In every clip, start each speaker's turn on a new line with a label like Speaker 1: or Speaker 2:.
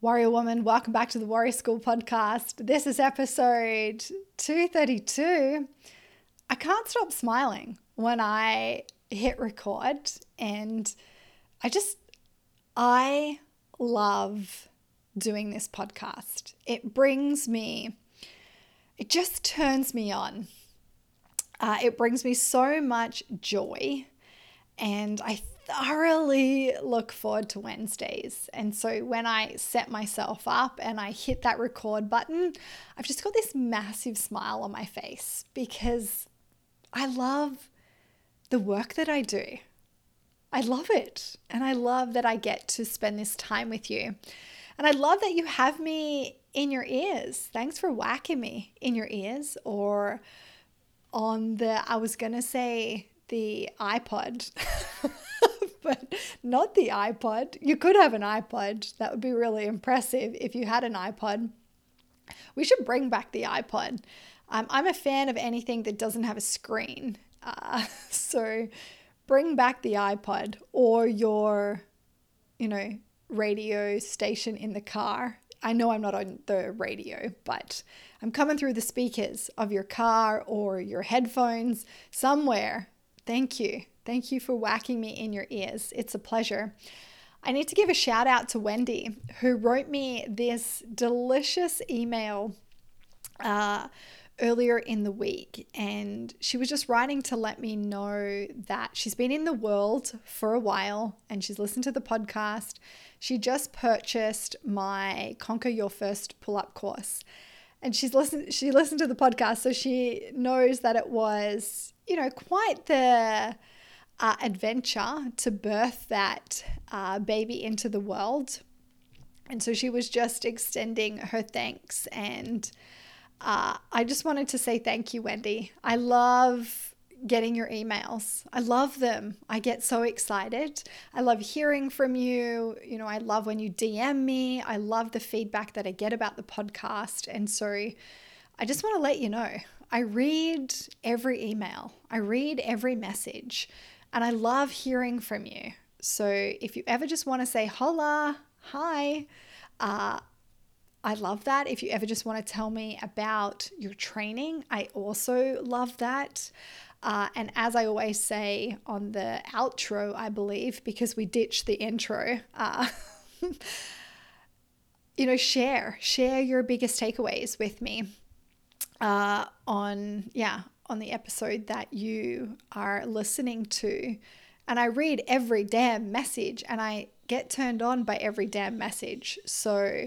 Speaker 1: Warrior Woman, welcome back to the Warrior School podcast. This is episode 232. I can't stop smiling when I hit record, and I just, I love doing this podcast. It brings me, it just turns me on. Uh, it brings me so much joy, and I thoroughly look forward to Wednesdays. And so when I set myself up and I hit that record button, I've just got this massive smile on my face because I love the work that I do. I love it. And I love that I get to spend this time with you. And I love that you have me in your ears. Thanks for whacking me in your ears or on the, I was going to say the iPod. but not the iPod. You could have an iPod. That would be really impressive if you had an iPod. We should bring back the iPod. Um, I'm a fan of anything that doesn't have a screen. Uh, so bring back the iPod or your, you know, radio station in the car. I know I'm not on the radio, but I'm coming through the speakers of your car or your headphones somewhere. Thank you. Thank you for whacking me in your ears. It's a pleasure. I need to give a shout out to Wendy, who wrote me this delicious email uh, earlier in the week. And she was just writing to let me know that she's been in the world for a while and she's listened to the podcast. She just purchased my Conquer Your First Pull Up course. And she's listened she listened to the podcast so she knows that it was, you know, quite the uh, adventure to birth that uh, baby into the world. And so she was just extending her thanks. And uh, I just wanted to say thank you, Wendy. I love getting your emails. I love them. I get so excited. I love hearing from you. You know, I love when you DM me. I love the feedback that I get about the podcast. And so I just want to let you know I read every email, I read every message. And I love hearing from you. So if you ever just want to say hola, hi, uh, I love that. If you ever just want to tell me about your training, I also love that. Uh, and as I always say on the outro, I believe, because we ditched the intro, uh, you know, share, share your biggest takeaways with me uh, on, yeah, on the episode that you are listening to. And I read every damn message and I get turned on by every damn message. So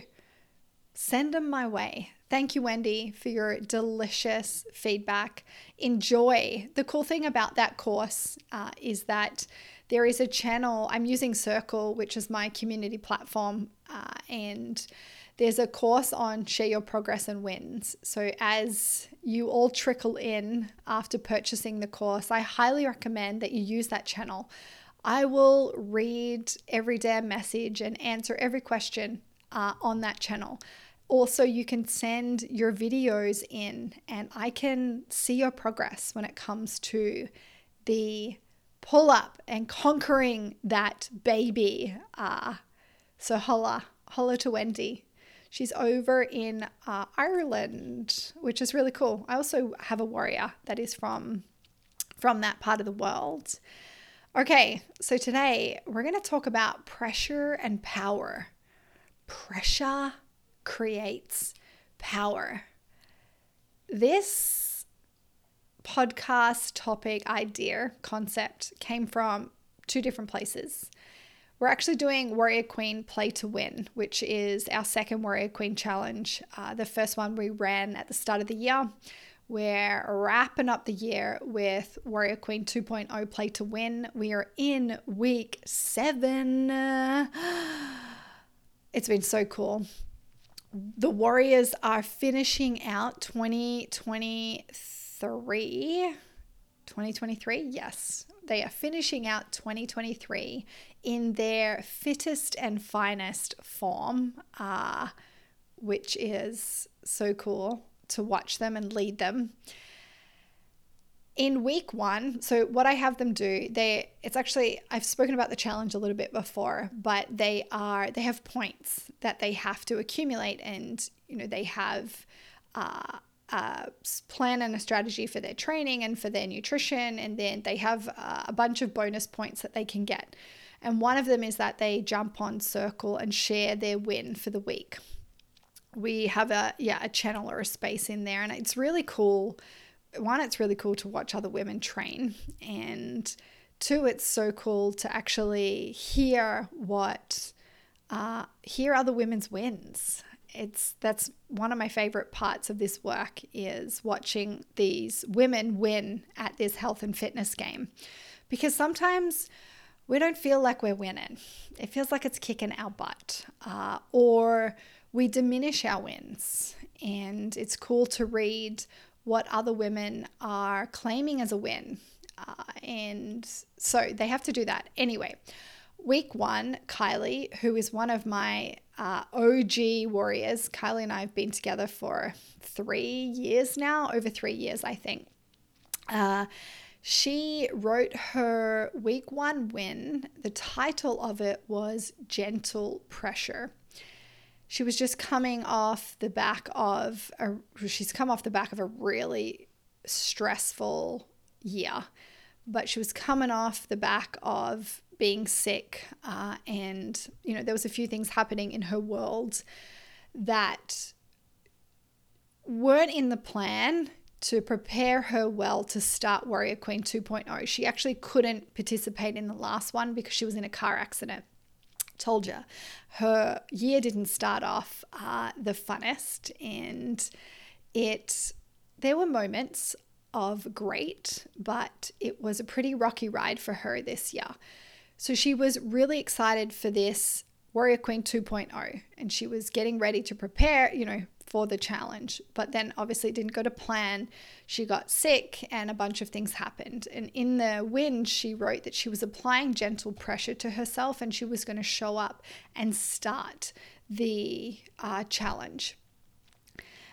Speaker 1: send them my way. Thank you, Wendy, for your delicious feedback. Enjoy. The cool thing about that course uh, is that there is a channel. I'm using Circle, which is my community platform, uh, and there's a course on share your progress and wins. So, as you all trickle in after purchasing the course, I highly recommend that you use that channel. I will read every damn message and answer every question uh, on that channel. Also, you can send your videos in, and I can see your progress when it comes to the pull up and conquering that baby. Uh, so, holla, holla to Wendy. She's over in uh, Ireland, which is really cool. I also have a warrior that is from from that part of the world. Okay, so today we're going to talk about pressure and power. Pressure creates power. This podcast topic idea concept came from two different places. We're actually doing Warrior Queen Play to Win, which is our second Warrior Queen challenge. Uh, the first one we ran at the start of the year. We're wrapping up the year with Warrior Queen 2.0 Play to Win. We are in week seven. It's been so cool. The Warriors are finishing out 2023. 2023, yes. They are finishing out 2023 in their fittest and finest form, uh, which is so cool to watch them and lead them. in week one, so what I have them do, they it's actually I've spoken about the challenge a little bit before, but they are they have points that they have to accumulate, and you know they have uh, a plan and a strategy for their training and for their nutrition, and then they have uh, a bunch of bonus points that they can get. And one of them is that they jump on Circle and share their win for the week. We have a yeah a channel or a space in there, and it's really cool one, it's really cool to watch other women train, and two, it's so cool to actually hear what uh, hear other women's wins. It's that's one of my favorite parts of this work is watching these women win at this health and fitness game, because sometimes we don't feel like we're winning. It feels like it's kicking our butt, uh, or we diminish our wins. And it's cool to read what other women are claiming as a win. Uh, and so they have to do that. Anyway, week one, Kylie, who is one of my uh, OG warriors, Kylie and I have been together for three years now, over three years, I think. Uh, she wrote her week one win. The title of it was Gentle Pressure she was just coming off the back of a she's come off the back of a really stressful year but she was coming off the back of being sick uh, and you know there was a few things happening in her world that weren't in the plan to prepare her well to start warrior queen 2.0 she actually couldn't participate in the last one because she was in a car accident. Told you, her year didn't start off uh, the funnest, and it there were moments of great, but it was a pretty rocky ride for her this year. So she was really excited for this Warrior Queen 2.0, and she was getting ready to prepare, you know, for the challenge. But then obviously it didn't go to plan. She got sick and a bunch of things happened. And in the wind, she wrote that she was applying gentle pressure to herself and she was going to show up and start the uh, challenge.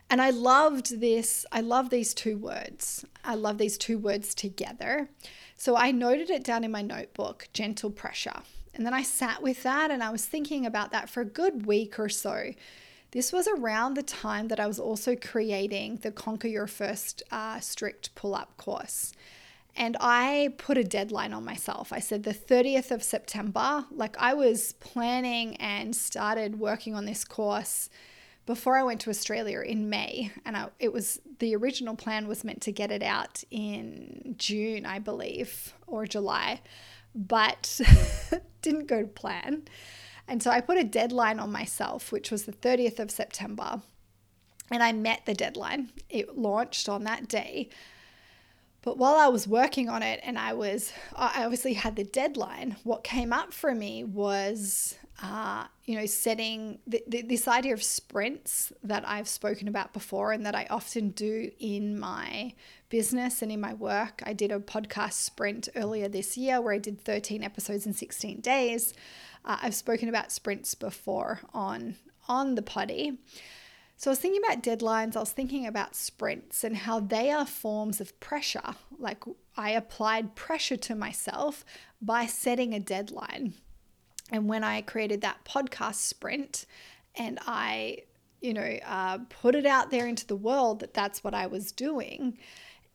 Speaker 1: And I loved this. I love these two words. I love these two words together. So I noted it down in my notebook gentle pressure. And then I sat with that and I was thinking about that for a good week or so this was around the time that I was also creating the Conquer Your First uh, Strict Pull Up course. And I put a deadline on myself. I said the 30th of September. Like I was planning and started working on this course before I went to Australia in May. And I, it was the original plan was meant to get it out in June, I believe, or July, but didn't go to plan. And so I put a deadline on myself, which was the 30th of September. And I met the deadline. It launched on that day. But while I was working on it and I was, I obviously had the deadline, what came up for me was, uh, you know, setting the, the, this idea of sprints that I've spoken about before and that I often do in my business and in my work. I did a podcast sprint earlier this year where I did 13 episodes in 16 days. Uh, I've spoken about sprints before on on the potty. So I was thinking about deadlines, I was thinking about sprints and how they are forms of pressure. Like I applied pressure to myself by setting a deadline. And when I created that podcast sprint and I, you know, uh, put it out there into the world that that's what I was doing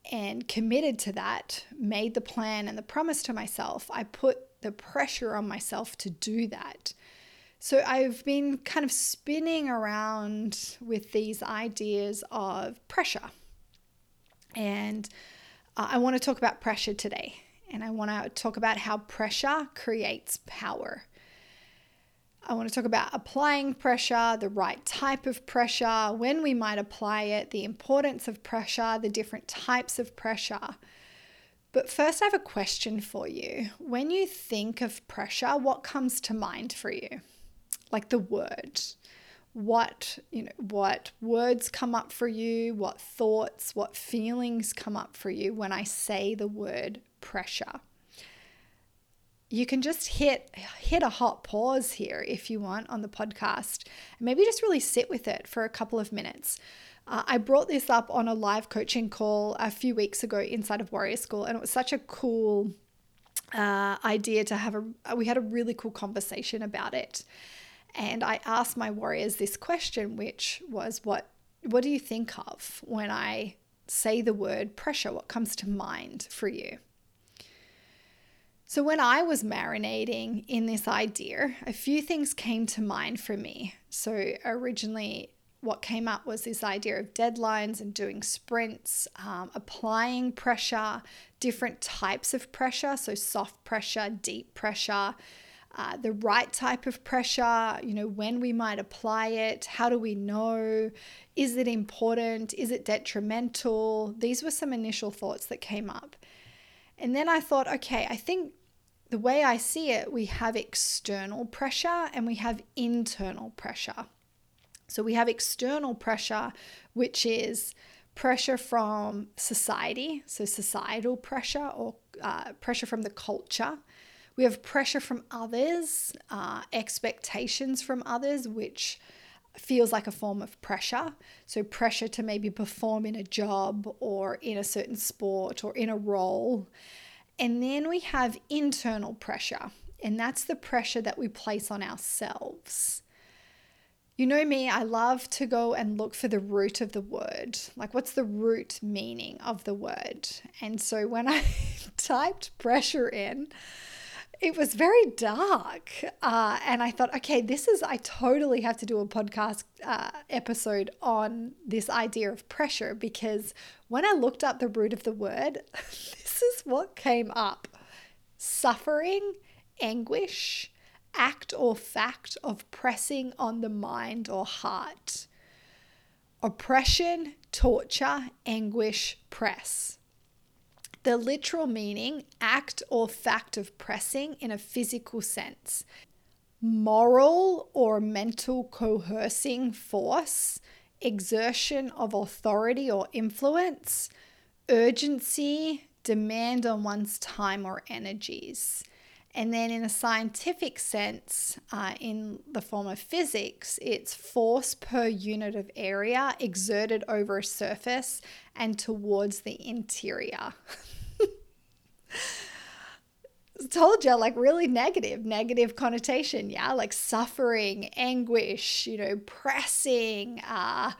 Speaker 1: and committed to that, made the plan and the promise to myself, I put the pressure on myself to do that. So I've been kind of spinning around with these ideas of pressure. And uh, I want to talk about pressure today. And I want to talk about how pressure creates power. I want to talk about applying pressure, the right type of pressure, when we might apply it, the importance of pressure, the different types of pressure. But first, I have a question for you. When you think of pressure, what comes to mind for you? Like the word. What, you know, what words come up for you? What thoughts, what feelings come up for you when I say the word pressure? you can just hit hit a hot pause here if you want on the podcast and maybe just really sit with it for a couple of minutes Uh, I brought this up on a live coaching call a few weeks ago inside of Warrior School, and it was such a cool uh, idea to have a. We had a really cool conversation about it, and I asked my warriors this question, which was, "What what do you think of when I say the word pressure? What comes to mind for you?" So, when I was marinating in this idea, a few things came to mind for me. So, originally, what came up was this idea of deadlines and doing sprints, um, applying pressure, different types of pressure, so soft pressure, deep pressure, uh, the right type of pressure, you know, when we might apply it, how do we know? Is it important? Is it detrimental? These were some initial thoughts that came up. And then I thought, okay, I think the way I see it, we have external pressure and we have internal pressure. So we have external pressure, which is pressure from society, so societal pressure or uh, pressure from the culture. We have pressure from others, uh, expectations from others, which feels like a form of pressure. So, pressure to maybe perform in a job or in a certain sport or in a role. And then we have internal pressure, and that's the pressure that we place on ourselves. You know me, I love to go and look for the root of the word. Like, what's the root meaning of the word? And so when I typed pressure in, it was very dark. Uh, and I thought, okay, this is, I totally have to do a podcast uh, episode on this idea of pressure because when I looked up the root of the word, this is what came up suffering, anguish, act or fact of pressing on the mind or heart. Oppression, torture, anguish, press. The literal meaning, act or fact of pressing in a physical sense. Moral or mental coercing force, exertion of authority or influence, urgency, demand on one's time or energies. And then, in a scientific sense, uh, in the form of physics, it's force per unit of area exerted over a surface and towards the interior. told you like really negative negative connotation yeah like suffering anguish you know pressing uh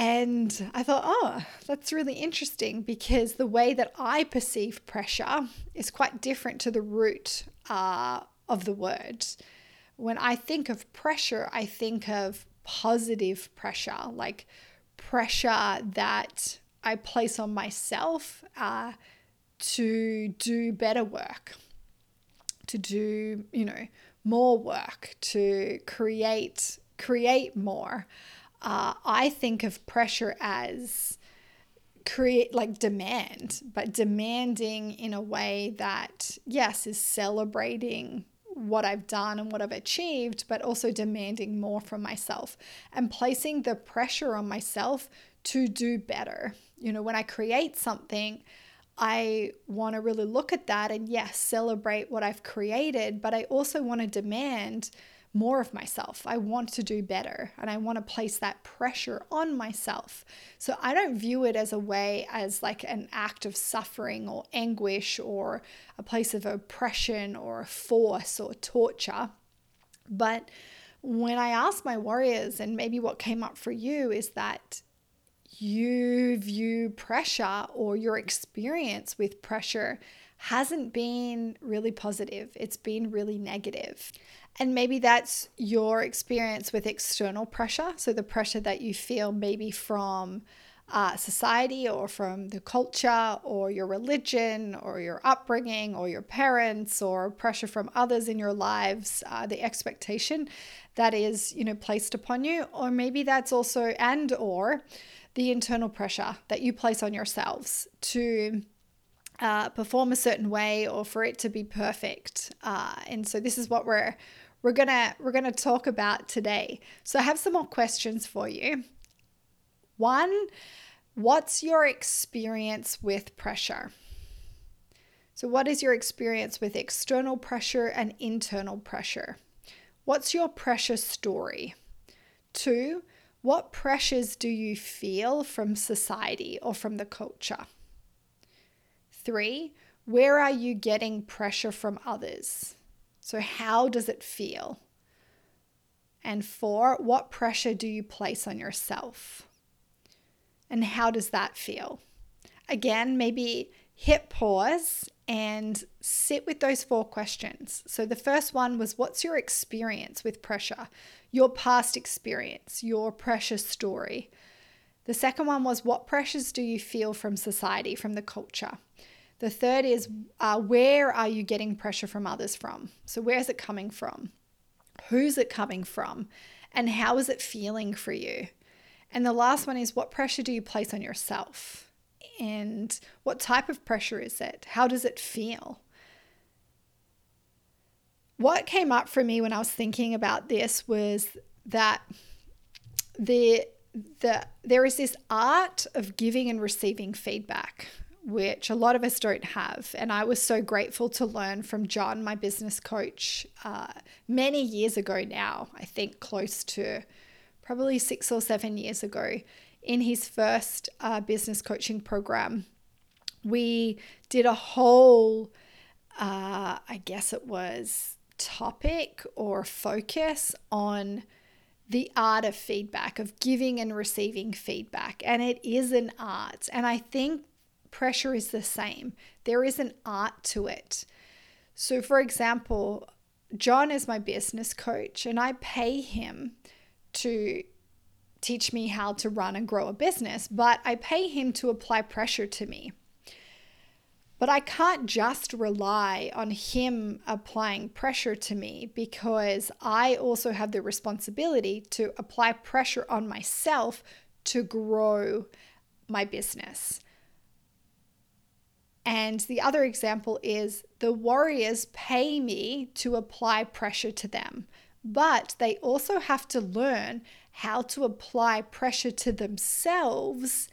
Speaker 1: and I thought, oh, that's really interesting because the way that I perceive pressure is quite different to the root uh, of the word. When I think of pressure, I think of positive pressure, like pressure that I place on myself uh, to do better work, to do, you know, more work, to create create more uh, I think of pressure as create like demand, but demanding in a way that, yes, is celebrating what I've done and what I've achieved, but also demanding more from myself and placing the pressure on myself to do better. You know, when I create something, I want to really look at that and, yes, celebrate what I've created, but I also want to demand more of myself. I want to do better and I want to place that pressure on myself. So I don't view it as a way as like an act of suffering or anguish or a place of oppression or force or torture. But when I ask my warriors, and maybe what came up for you is that you view pressure or your experience with pressure hasn't been really positive, it's been really negative. And maybe that's your experience with external pressure. So, the pressure that you feel maybe from uh, society or from the culture or your religion or your upbringing or your parents or pressure from others in your lives, uh, the expectation that is, you know, placed upon you. Or maybe that's also, and or the internal pressure that you place on yourselves to uh, perform a certain way or for it to be perfect. Uh, and so this is what we're we're gonna we're gonna talk about today. So I have some more questions for you. One, what's your experience with pressure? So, what is your experience with external pressure and internal pressure? What's your pressure story? Two, What pressures do you feel from society or from the culture? Three, where are you getting pressure from others? So, how does it feel? And four, what pressure do you place on yourself? And how does that feel? Again, maybe hit pause and sit with those four questions. So, the first one was what's your experience with pressure? Your past experience, your pressure story. The second one was what pressures do you feel from society, from the culture? The third is uh, where are you getting pressure from others from? So, where is it coming from? Who's it coming from? And how is it feeling for you? And the last one is what pressure do you place on yourself? And what type of pressure is it? How does it feel? What came up for me when I was thinking about this was that the, the, there is this art of giving and receiving feedback which a lot of us don't have. And I was so grateful to learn from John, my business coach, uh, many years ago now, I think close to probably six or seven years ago, in his first uh, business coaching program. We did a whole, uh, I guess it was topic or focus on the art of feedback, of giving and receiving feedback. And it is an art. And I think pressure is the same. There is an art to it. So, for example, John is my business coach, and I pay him to teach me how to run and grow a business, but I pay him to apply pressure to me. But I can't just rely on him applying pressure to me because I also have the responsibility to apply pressure on myself to grow my business. And the other example is the warriors pay me to apply pressure to them, but they also have to learn how to apply pressure to themselves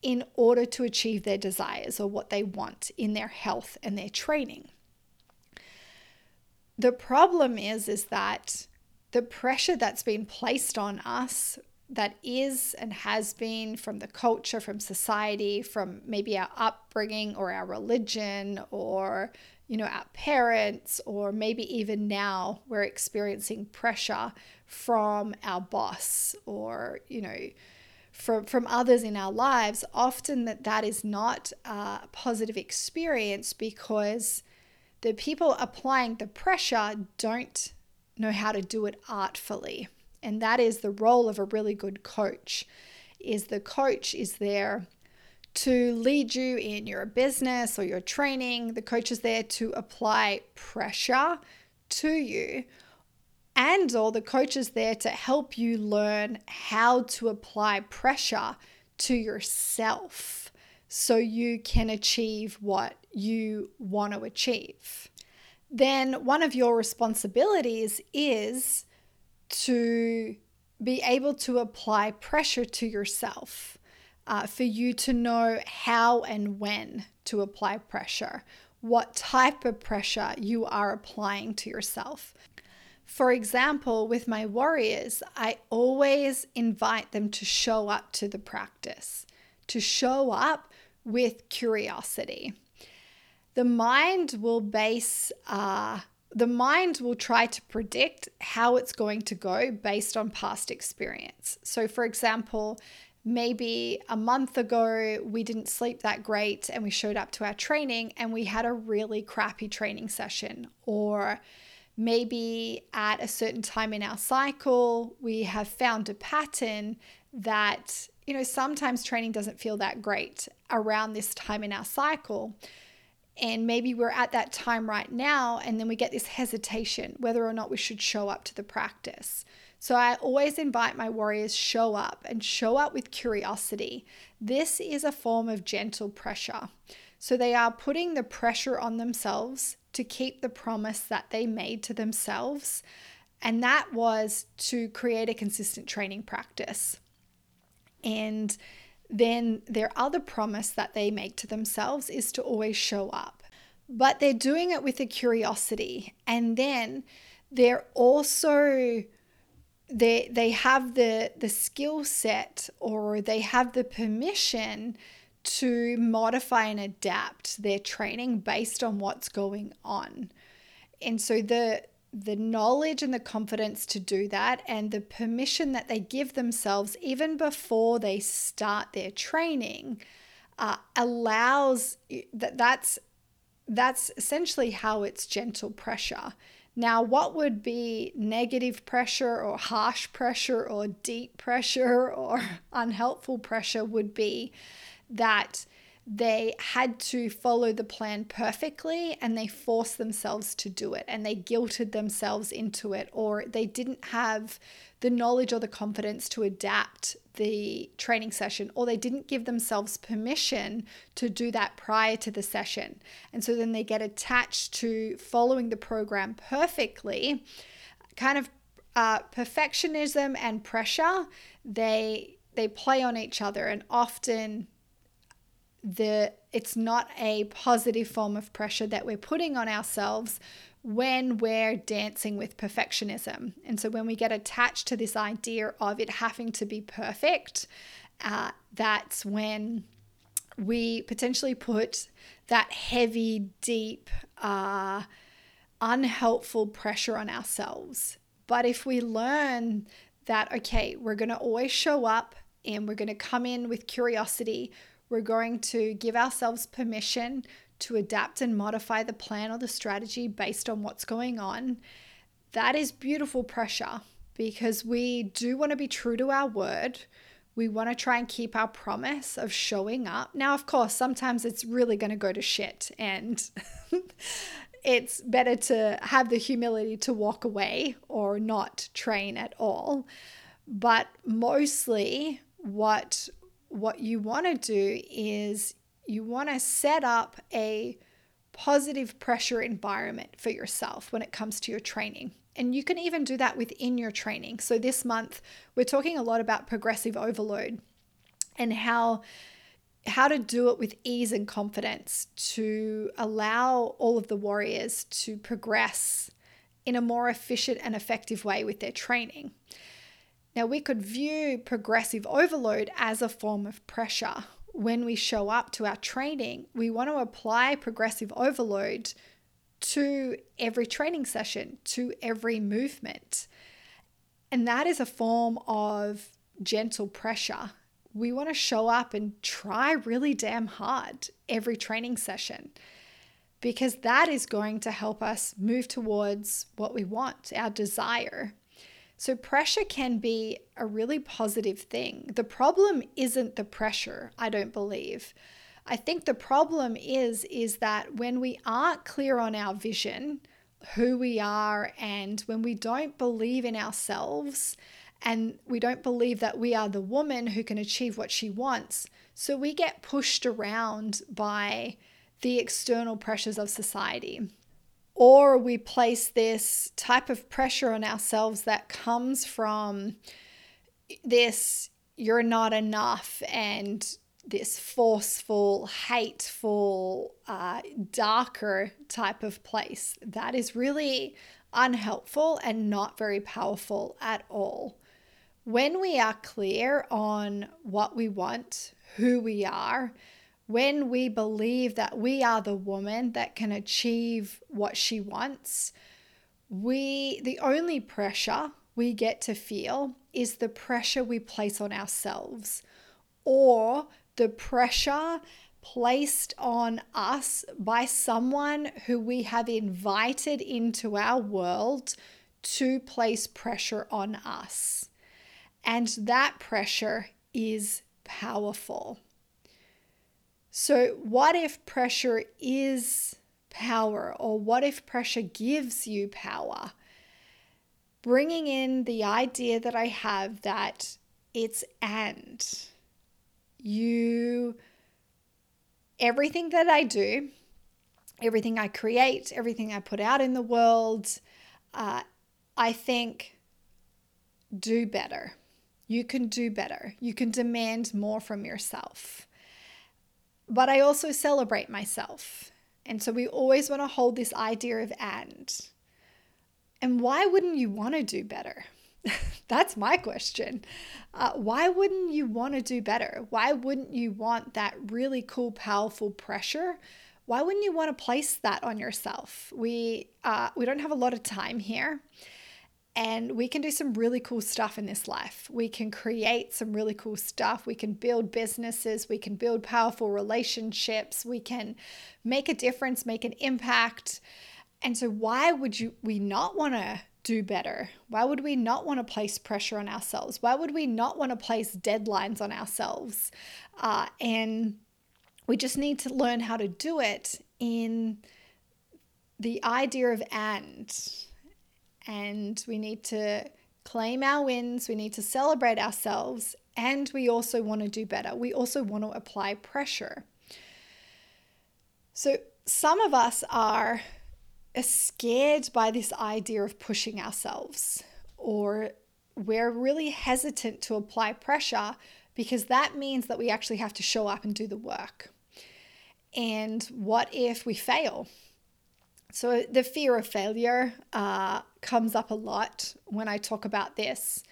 Speaker 1: in order to achieve their desires or what they want in their health and their training. The problem is is that the pressure that's been placed on us that is and has been from the culture, from society, from maybe our upbringing or our religion or, you know, our parents, or maybe even now we're experiencing pressure from our boss or, you know, from, from others in our lives, often that that is not a positive experience because the people applying the pressure don't know how to do it artfully and that is the role of a really good coach is the coach is there to lead you in your business or your training. The coach is there to apply pressure to you. And or the coach is there to help you learn how to apply pressure to yourself so you can achieve what you want to achieve. Then one of your responsibilities is to be able to apply pressure to yourself, uh, for you to know how and when to apply pressure, what type of pressure you are applying to yourself. For example, with my warriors, I always invite them to show up to the practice, to show up with curiosity. The mind will base uh, the mind will try to predict how it's going to go based on past experience. So, for example, maybe a month ago we didn't sleep that great and we showed up to our training and we had a really crappy training session. Or maybe at a certain time in our cycle we have found a pattern that, you know, sometimes training doesn't feel that great around this time in our cycle and maybe we're at that time right now and then we get this hesitation whether or not we should show up to the practice. So i always invite my warriors show up and show up with curiosity. This is a form of gentle pressure. So they are putting the pressure on themselves to keep the promise that they made to themselves. And that was to create a consistent training practice. And then their other promise that they make to themselves is to always show up. But they're doing it with a curiosity. And then they're also they they have the the skill set or they have the permission to modify and adapt their training based on what's going on. And so the the knowledge and the confidence to do that and the permission that they give themselves even before they start their training uh, allows that that's that's essentially how it's gentle pressure. Now what would be negative pressure or harsh pressure or deep pressure or unhelpful pressure would be that they had to follow the plan perfectly and they forced themselves to do it and they guilted themselves into it or they didn't have the knowledge or the confidence to adapt the training session or they didn't give themselves permission to do that prior to the session. And so then they get attached to following the program perfectly kind of uh, perfectionism and pressure. They they play on each other and often the it's not a positive form of pressure that we're putting on ourselves when we're dancing with perfectionism. And so when we get attached to this idea of it having to be perfect, uh, that's when we potentially put that heavy, deep, uh, unhelpful pressure on ourselves. But if we learn that, okay, we're going to always show up and we're going to come in with curiosity, we're going to give ourselves permission to adapt and modify the plan or the strategy based on what's going on. That is beautiful pressure because we do want to be true to our word. We want to try and keep our promise of showing up. Now, of course, sometimes it's really going to go to shit, and it's better to have the humility to walk away or not train at all. But mostly, what what you want to do is you want to set up a positive pressure environment for yourself when it comes to your training. And you can even do that within your training. So, this month, we're talking a lot about progressive overload and how how to do it with ease and confidence to allow all of the warriors to progress in a more efficient and effective way with their training. Now, we could view progressive overload as a form of pressure. When we show up to our training, we want to apply progressive overload to every training session, to every movement. And that is a form of gentle pressure. We want to show up and try really damn hard every training session because that is going to help us move towards what we want, our desire. So, pressure can be a really positive thing. The problem isn't the pressure, I don't believe. I think the problem is is that when we aren't clear on our vision, who we are and when we don't believe in ourselves and we don't believe that we are the woman who can achieve what she wants, so we get pushed around by the external pressures of society or we place this type of pressure on ourselves that comes from this you're not enough and this forceful, hateful, uh, darker type of place. That is really unhelpful and not very powerful at all. When we are clear on what we want, who we are, when we believe that we are the woman that can achieve what she wants, we the only pressure we get to feel is the pressure we place on ourselves or the pressure placed on us by someone who we have invited into our world to place pressure on us. And that pressure is powerful. So, what if pressure is power, or what if pressure gives you power? Bringing in the idea that I have that it's and you, everything that I do, everything I create, everything I put out in the world, uh, I think do better. You can do better. You can demand more from yourself but I also celebrate myself. And so we always want to hold this idea of and. And why wouldn't you want to do better? That's my question. Uh, why wouldn't you want to do better? Why wouldn't you want that really cool, powerful pressure? Why wouldn't you want to place that on yourself? We uh, we don't have a lot of time here, and we can do some really cool stuff in this life. We can create some really cool stuff. We can build businesses. We can build powerful relationships. We can make a difference, make an impact. And so, why would you we not want to do better? Why would we not want to place pressure on ourselves? Why would we not want to place deadlines on ourselves? Uh, and we just need to learn how to do it in the idea of and. And we need to claim our wins, we need to celebrate ourselves, and we also want to do better. We also want to apply pressure. So, some of us are are scared by this idea of pushing ourselves, or we're really hesitant to apply pressure because that means that we actually have to show up and do the work. And what if we fail? So, the fear of failure uh, comes up a lot when I talk about this.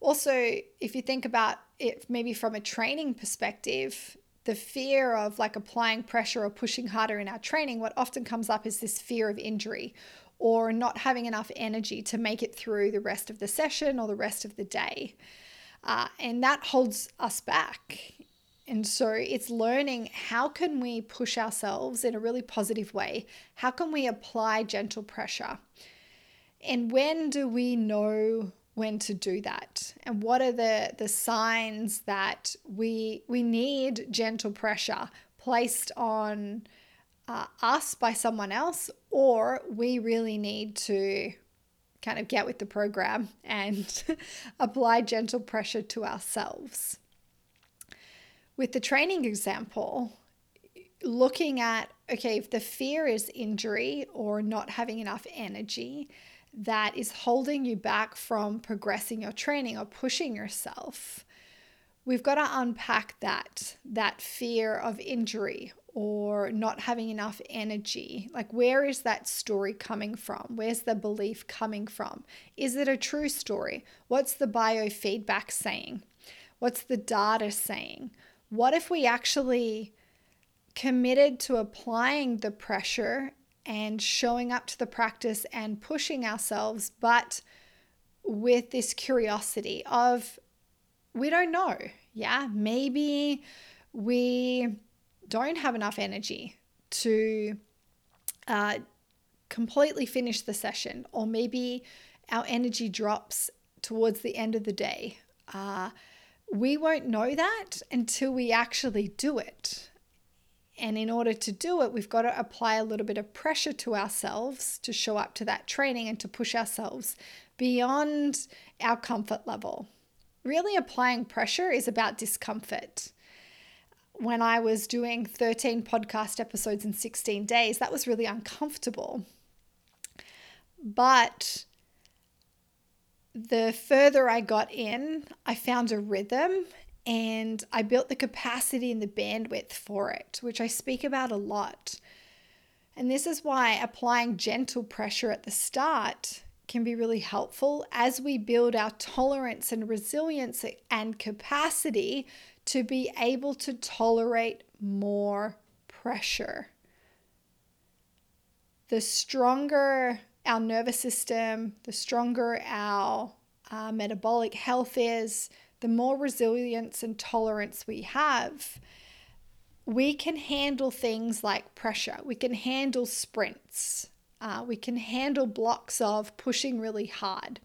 Speaker 1: Also, if you think about it maybe from a training perspective, the fear of like applying pressure or pushing harder in our training, what often comes up is this fear of injury or not having enough energy to make it through the rest of the session or the rest of the day. Uh, and that holds us back. And so it's learning how can we push ourselves in a really positive way? How can we apply gentle pressure? And when do we know when to do that and what are the the signs that we we need gentle pressure placed on uh, us by someone else or we really need to kind of get with the program and apply gentle pressure to ourselves with the training example looking at okay if the fear is injury or not having enough energy that is holding you back from progressing your training or pushing yourself, we've got to unpack that that fear of injury or not having enough energy. Like, where is that story coming from? Where's the belief coming from? Is it a true story? What's the biofeedback saying? What's the data saying? What if we actually committed to applying the pressure and showing up to the practice and pushing ourselves, but with this curiosity of we don't know. Yeah, maybe we don't have enough energy to uh, completely finish the session, or maybe our energy drops towards the end of the day. Uh, we won't know that until we actually do it. And in order to do it, we've got to apply a little bit of pressure to ourselves to show up to that training and to push ourselves beyond our comfort level. Really, applying pressure is about discomfort. When I was doing 13 podcast episodes in 16 days, that was really uncomfortable. But the further I got in, I found a rhythm and I built the capacity and the bandwidth for it, which I speak about a lot. And this is why applying gentle pressure at the start can be really helpful as we build our tolerance and resilience and capacity to be able to tolerate more pressure. The stronger our nervous system, the stronger our uh, metabolic health is, the more resilience and tolerance we have, we can handle things like pressure. We can handle sprints. Uh, we can handle blocks of pushing really hard.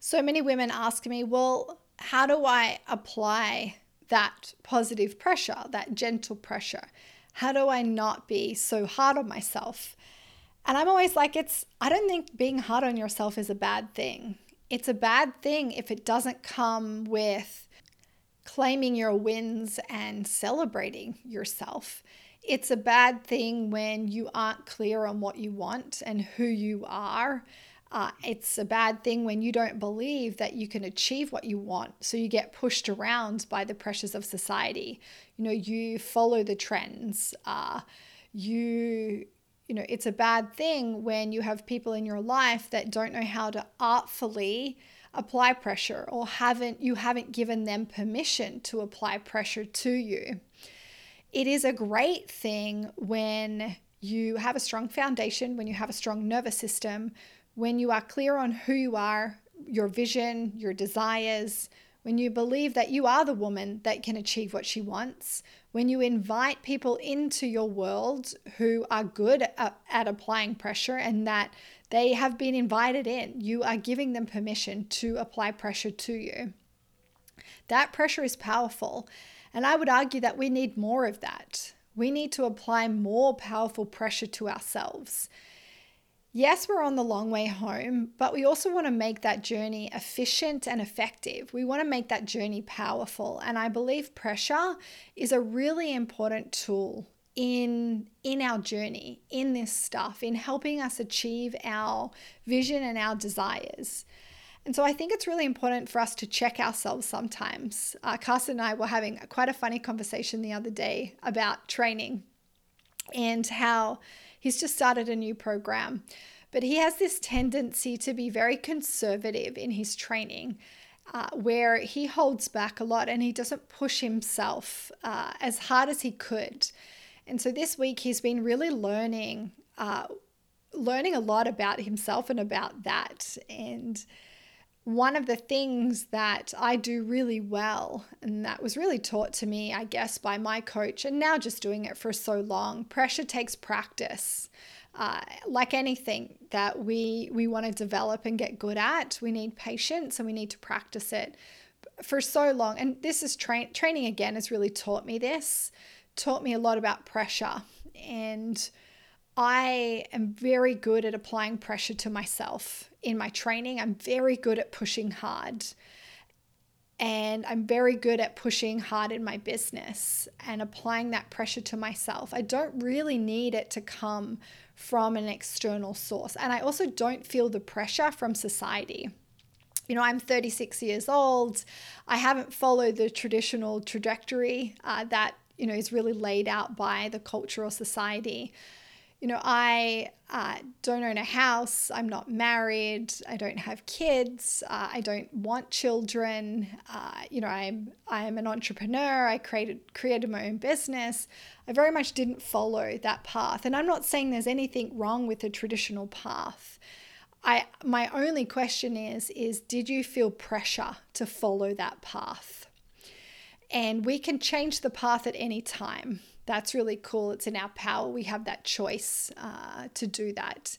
Speaker 1: So many women ask me, well, how do I apply that positive pressure, that gentle pressure? How do I not be so hard on myself? And I'm always like, it's, I don't think being hard on yourself is a bad thing. It's a bad thing if it doesn't come with claiming your wins and celebrating yourself. It's a bad thing when you aren't clear on what you want and who you are. Uh, it's a bad thing when you don't believe that you can achieve what you want. So you get pushed around by the pressures of society. You know, you follow the trends. Uh, you you know, it's a bad thing when you have people in your life that don't know how to artfully apply pressure or haven't you haven't given them permission to apply pressure to you. It is a great thing when you have a strong foundation, when you have a strong nervous system, when you are clear on who you are, your vision, your desires, when you believe that you are the woman that can achieve what she wants, when you invite people into your world who are good at, at, applying pressure and that they have been invited in, you are giving them permission to apply pressure to you. That pressure is powerful. And I would argue that we need more of that. We need to apply more powerful pressure to ourselves. Yes, we're on the long way home, but we also want to make that journey efficient and effective. We want to make that journey powerful. And I believe pressure is a really important tool in in our journey in this stuff in helping us achieve our vision and our desires and so I think it's really important for us to check ourselves sometimes. Uh, Carson and I were having quite a funny conversation the other day about training and how He's just started a new program, but he has this tendency to be very conservative in his training. Uh, where he holds back a lot and he doesn't push himself uh, as hard as he could. And so this week he's been really learning, uh, learning a lot about himself and about that. And one of the things that I do really well, and that was really taught to me, I guess, by my coach, and now just doing it for so long, pressure takes practice. Uh, like anything that we we want to develop and get good at, we need patience and we need to practice it for so long. And this is train training again has really taught me this, taught me a lot about pressure and I am very good at applying pressure to myself in my training. I'm very good at pushing hard. And I'm very good at pushing hard in my business and applying that pressure to myself. I don't really need it to come from an external source. And I also don't feel the pressure from society. You know, I'm 36 years old. I haven't followed the traditional trajectory uh, that, you know, is really laid out by the cultural society you know, I uh, don't own a house, I'm not married, I don't have kids, uh, I don't want children. Uh, you know, I'm I am an entrepreneur. I created created my own business. I very much didn't follow that path, and I'm not saying there's anything wrong with the traditional path. I my only question is is did you feel pressure to follow that path? And we can change the path at any time that's really cool. It's in our power. We have that choice uh, to do that.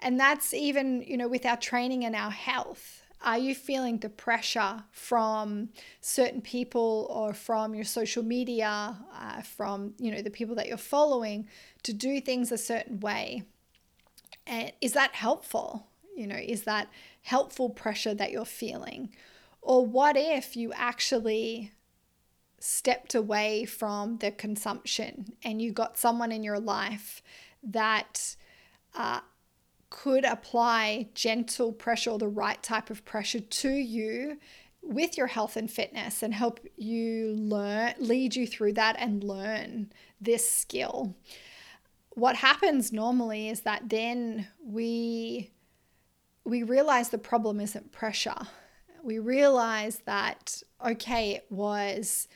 Speaker 1: And that's even, you know, with our training and our health. Are you feeling the pressure from certain people or from your social media, uh, from, you know, the people that you're following to do things a certain way? And is that helpful? You know, is that helpful pressure that you're feeling? Or what if you actually stepped away from the consumption and you got someone in your life that uh, could apply gentle pressure or the right type of pressure to you with your health and fitness and help you learn, lead you through that and learn this skill. What happens normally is that then we we realize the problem isn't pressure. We realize that okay, it was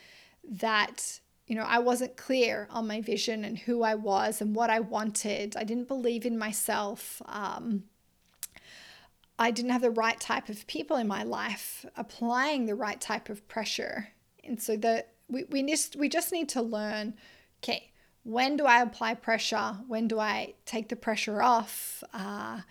Speaker 1: that you know, I wasn't clear on my vision and who I was and what I wanted. I didn't believe in myself. Um, I didn't have the right type of people in my life applying the right type of pressure. And so the we, we just we just need to learn, okay, when do I apply pressure? When do I take the pressure off? Uh,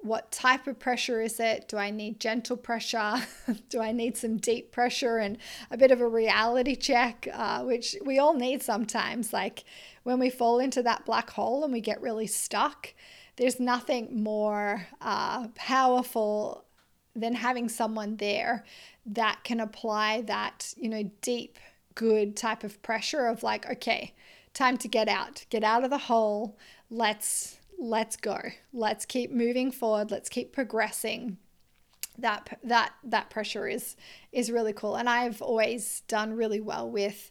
Speaker 1: what type of pressure is it? Do I need gentle pressure? Do I need some deep pressure and a bit of a reality check, uh, which we all need sometimes? Like when we fall into that black hole and we get really stuck, there's nothing more uh, powerful than having someone there that can apply that, you know, deep, good type of pressure of like, okay, time to get out, get out of the hole. Let's let's go. Let's keep moving forward. Let's keep progressing. That that that pressure is is really cool, and I've always done really well with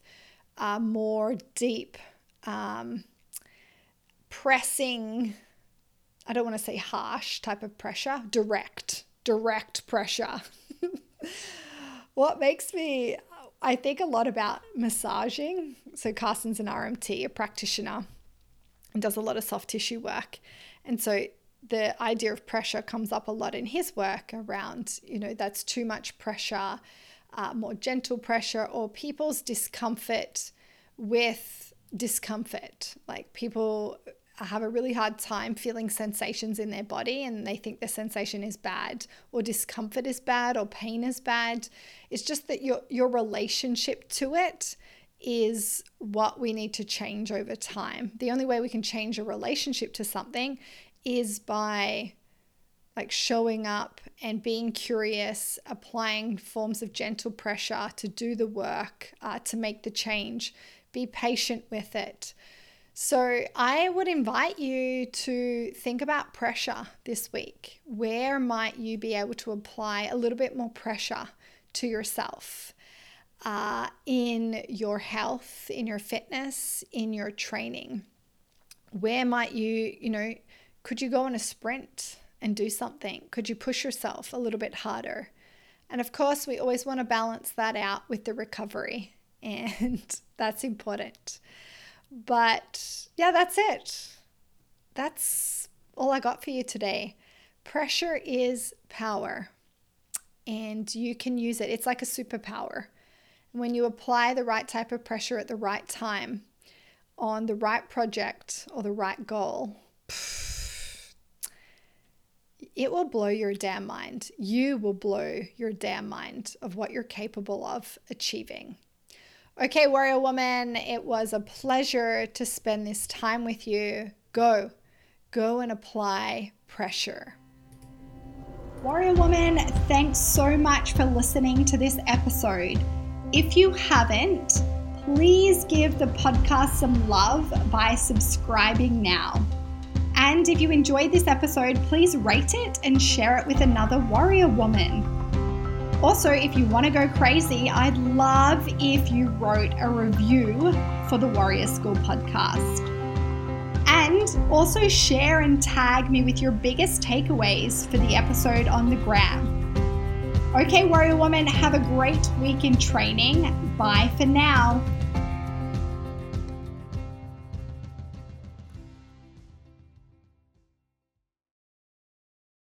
Speaker 1: uh, more deep um, pressing. I don't want to say harsh type of pressure, direct, direct pressure. what makes me, I think a lot about massaging. So, Carson's an RMT, a practitioner, and does a lot of soft tissue work. And so, the idea of pressure comes up a lot in his work around, you know, that's too much pressure, uh, more gentle pressure, or people's discomfort with discomfort. Like people have a really hard time feeling sensations in their body and they think the sensation is bad or discomfort is bad or pain is bad. It's just that your your relationship to it is what we need to change over time. The only way we can change a relationship to something is by like showing up and being curious, applying forms of gentle pressure to do the work, uh, to make the change. Be patient with it. So, I would invite you to think about pressure this week. Where might you be able to apply a little bit more pressure to yourself uh, in your health, in your fitness, in your training? Where might you, you know, could you go on a sprint and do something? Could you push yourself a little bit harder? And of course, we always want to balance that out with the recovery, and that's important. But yeah, that's it. That's all I got for you today. Pressure is power, and you can use it. It's like a superpower. When you apply the right type of pressure at the right time on the right project or the right goal, it will blow your damn mind. You will blow your damn mind of what you're capable of achieving. Okay, Warrior Woman, it was a pleasure to spend this time with you. Go, go and apply pressure. Warrior Woman, thanks so much for listening to this episode. If you haven't, please give the podcast some love by subscribing now. And if you enjoyed this episode, please rate it and share it with another warrior woman. Also, if you want to go crazy, I'd love if you wrote a review for the Warrior School podcast. And also share and tag me with your biggest takeaways for the episode on the gram. Okay, Warrior Woman, have a great week in training. Bye for now.